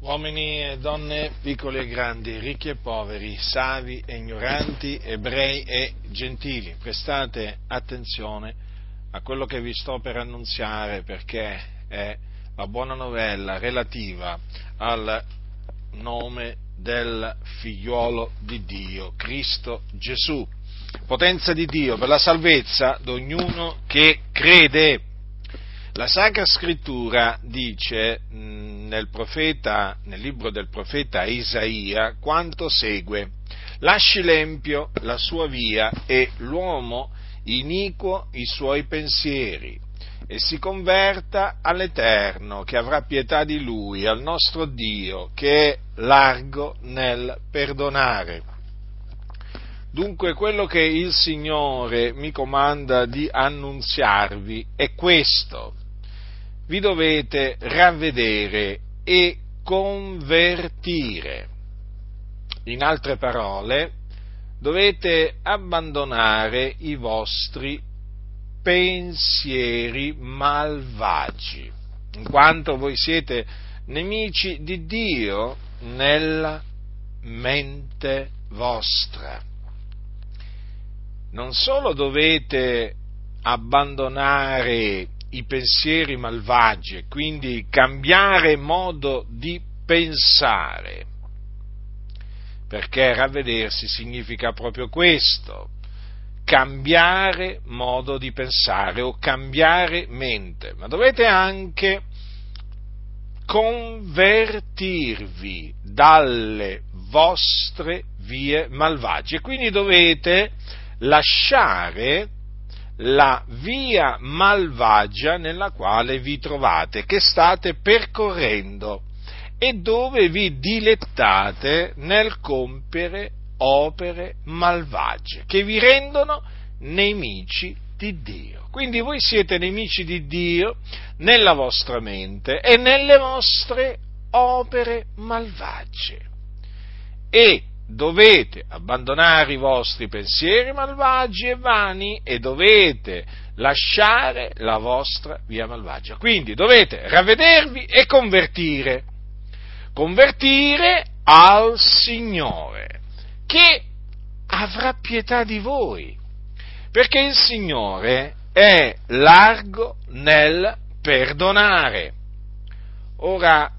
uomini e donne, piccoli e grandi, ricchi e poveri, savi e ignoranti, ebrei e gentili, prestate attenzione a quello che vi sto per annunziare perché è la buona novella relativa al nome del figliuolo di Dio, Cristo Gesù, potenza di Dio per la salvezza di ognuno che crede. La Sacra Scrittura dice nel, profeta, nel libro del profeta Isaia quanto segue. Lasci l'empio la sua via e l'uomo iniquo i suoi pensieri e si converta all'Eterno che avrà pietà di lui, al nostro Dio che è largo nel perdonare. Dunque quello che il Signore mi comanda di annunziarvi è questo. Vi dovete ravvedere e convertire. In altre parole, dovete abbandonare i vostri pensieri malvagi, in quanto voi siete nemici di Dio nella mente vostra non solo dovete abbandonare i pensieri malvagi e quindi cambiare modo di pensare, perché ravvedersi significa proprio questo, cambiare modo di pensare o cambiare mente, ma dovete anche convertirvi dalle vostre vie malvagie, quindi dovete lasciare la via malvagia nella quale vi trovate, che state percorrendo e dove vi dilettate nel compiere opere malvagie che vi rendono nemici di Dio. Quindi voi siete nemici di Dio nella vostra mente e nelle vostre opere malvagie. E dovete abbandonare i vostri pensieri malvagi e vani e dovete lasciare la vostra via malvagia. Quindi dovete ravvedervi e convertire. Convertire al Signore, che avrà pietà di voi, perché il Signore è largo nel perdonare. Ora,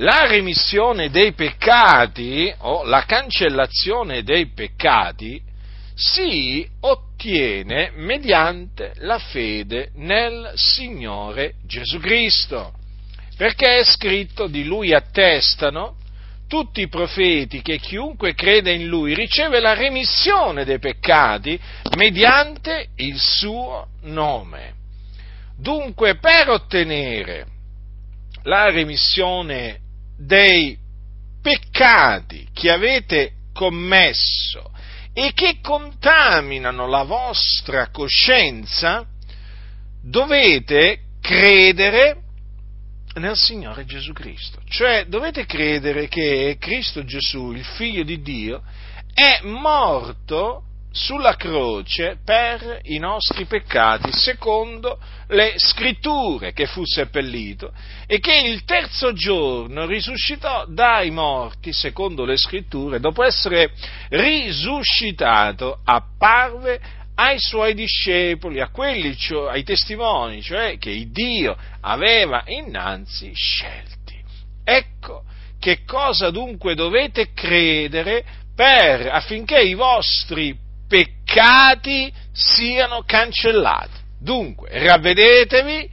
la remissione dei peccati o la cancellazione dei peccati si ottiene mediante la fede nel Signore Gesù Cristo, perché è scritto di Lui attestano tutti i profeti che chiunque crede in Lui riceve la remissione dei peccati mediante il suo nome. Dunque, per ottenere la remissione dei peccati che avete commesso e che contaminano la vostra coscienza, dovete credere nel Signore Gesù Cristo. Cioè dovete credere che Cristo Gesù, il Figlio di Dio, è morto sulla croce per i nostri peccati, secondo le scritture, che fu seppellito e che il terzo giorno risuscitò dai morti, secondo le scritture, dopo essere risuscitato, apparve ai suoi discepoli, a quelli, cioè, ai testimoni, cioè che Dio aveva innanzi scelti. Ecco che cosa dunque dovete credere per, affinché i vostri peccati siano cancellati. Dunque, ravvedetevi,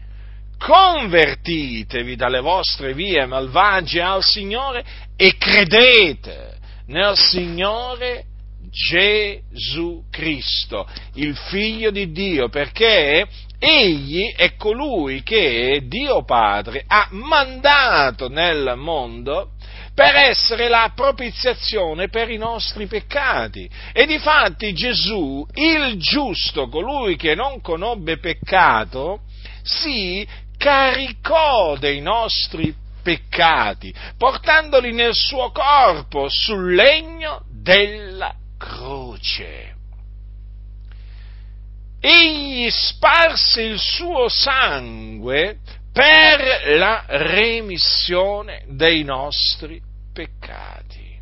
convertitevi dalle vostre vie malvagie al Signore e credete nel Signore Gesù Cristo, il Figlio di Dio, perché Egli è colui che Dio Padre ha mandato nel mondo per essere la propiziazione per i nostri peccati. E difatti Gesù, il giusto, colui che non conobbe peccato, si caricò dei nostri peccati, portandoli nel suo corpo sul legno della croce. Egli sparse il suo sangue per la remissione dei nostri peccati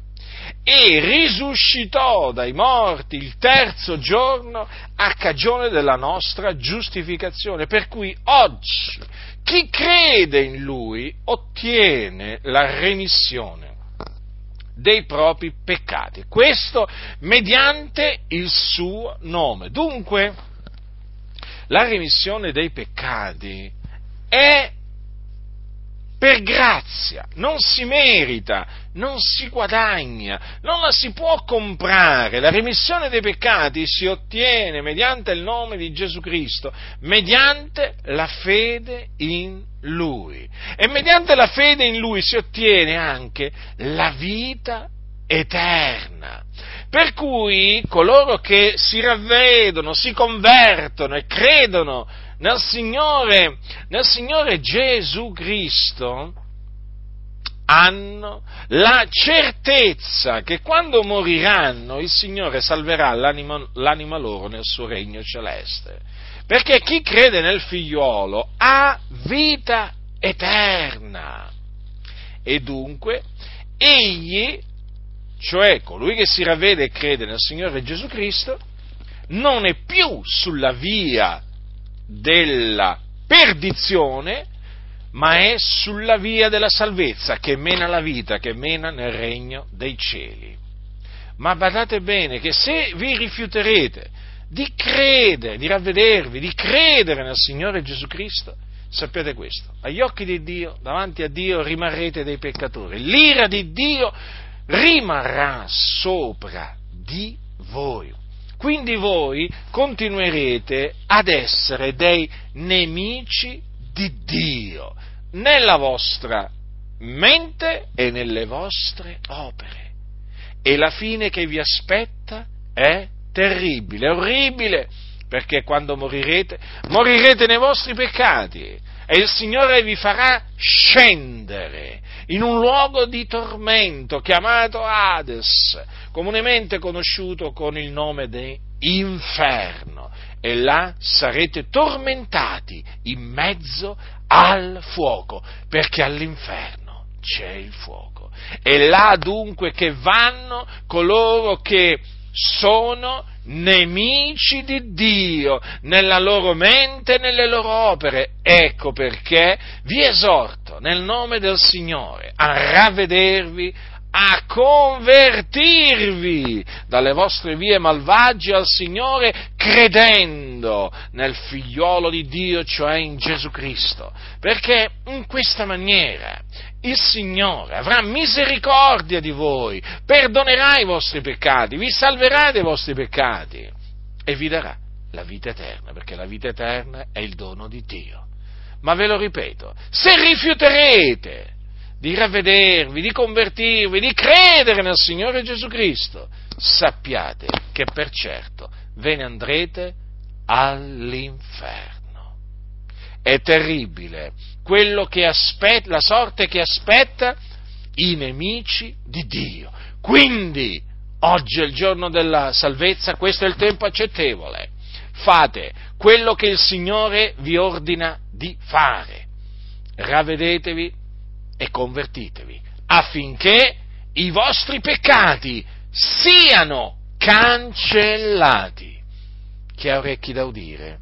e risuscitò dai morti il terzo giorno a cagione della nostra giustificazione, per cui oggi chi crede in lui ottiene la remissione dei propri peccati, questo mediante il suo nome. Dunque, la remissione dei peccati è per grazia, non si merita, non si guadagna, non la si può comprare. La remissione dei peccati si ottiene mediante il nome di Gesù Cristo, mediante la fede in Lui. E mediante la fede in Lui si ottiene anche la vita eterna. Per cui coloro che si ravvedono, si convertono e credono nel Signore, nel Signore Gesù Cristo, hanno la certezza che quando moriranno il Signore salverà l'anima, l'anima, loro nel suo regno celeste. Perché chi crede nel figliuolo ha vita eterna. E dunque egli, cioè colui che si ravvede e crede nel Signore Gesù Cristo, non è più sulla via della perdizione, ma è sulla via della salvezza che mena la vita, che mena nel regno dei cieli. Ma badate bene che se vi rifiuterete di credere, di ravvedervi, di credere nel Signore Gesù Cristo, sappiate questo, agli occhi di Dio, davanti a Dio rimarrete dei peccatori. L'ira di Dio rimarrà sopra di voi. Quindi voi continuerete ad essere dei nemici di Dio nella vostra mente e nelle vostre opere. E la fine che vi aspetta è terribile, orribile, perché quando morirete, morirete nei vostri peccati e il Signore vi farà scendere in un luogo di tormento chiamato Hades, comunemente conosciuto con il nome di inferno, e là sarete tormentati in mezzo al fuoco, perché all'inferno c'è il fuoco. E là dunque che vanno coloro che sono nemici di Dio nella loro mente e nelle loro opere. Ecco perché vi esorto nel nome del Signore a ravvedervi, a convertirvi dalle vostre vie malvagie al Signore credendo nel figliolo di Dio, cioè in Gesù Cristo, perché in questa maniera il Signore avrà misericordia di voi, perdonerà i vostri peccati, vi salverà dai vostri peccati e vi darà la vita eterna, perché la vita eterna è il dono di Dio. Ma ve lo ripeto, se rifiuterete di ravvedervi, di convertirvi, di credere nel Signore Gesù Cristo, sappiate che per certo ve ne andrete all'inferno. È terribile quello che aspetta, la sorte che aspetta i nemici di Dio. Quindi, oggi è il giorno della salvezza, questo è il tempo accettevole. Fate quello che il Signore vi ordina di fare. Ravvedetevi e convertitevi affinché i vostri peccati siano cancellati. Chi ha orecchi da udire,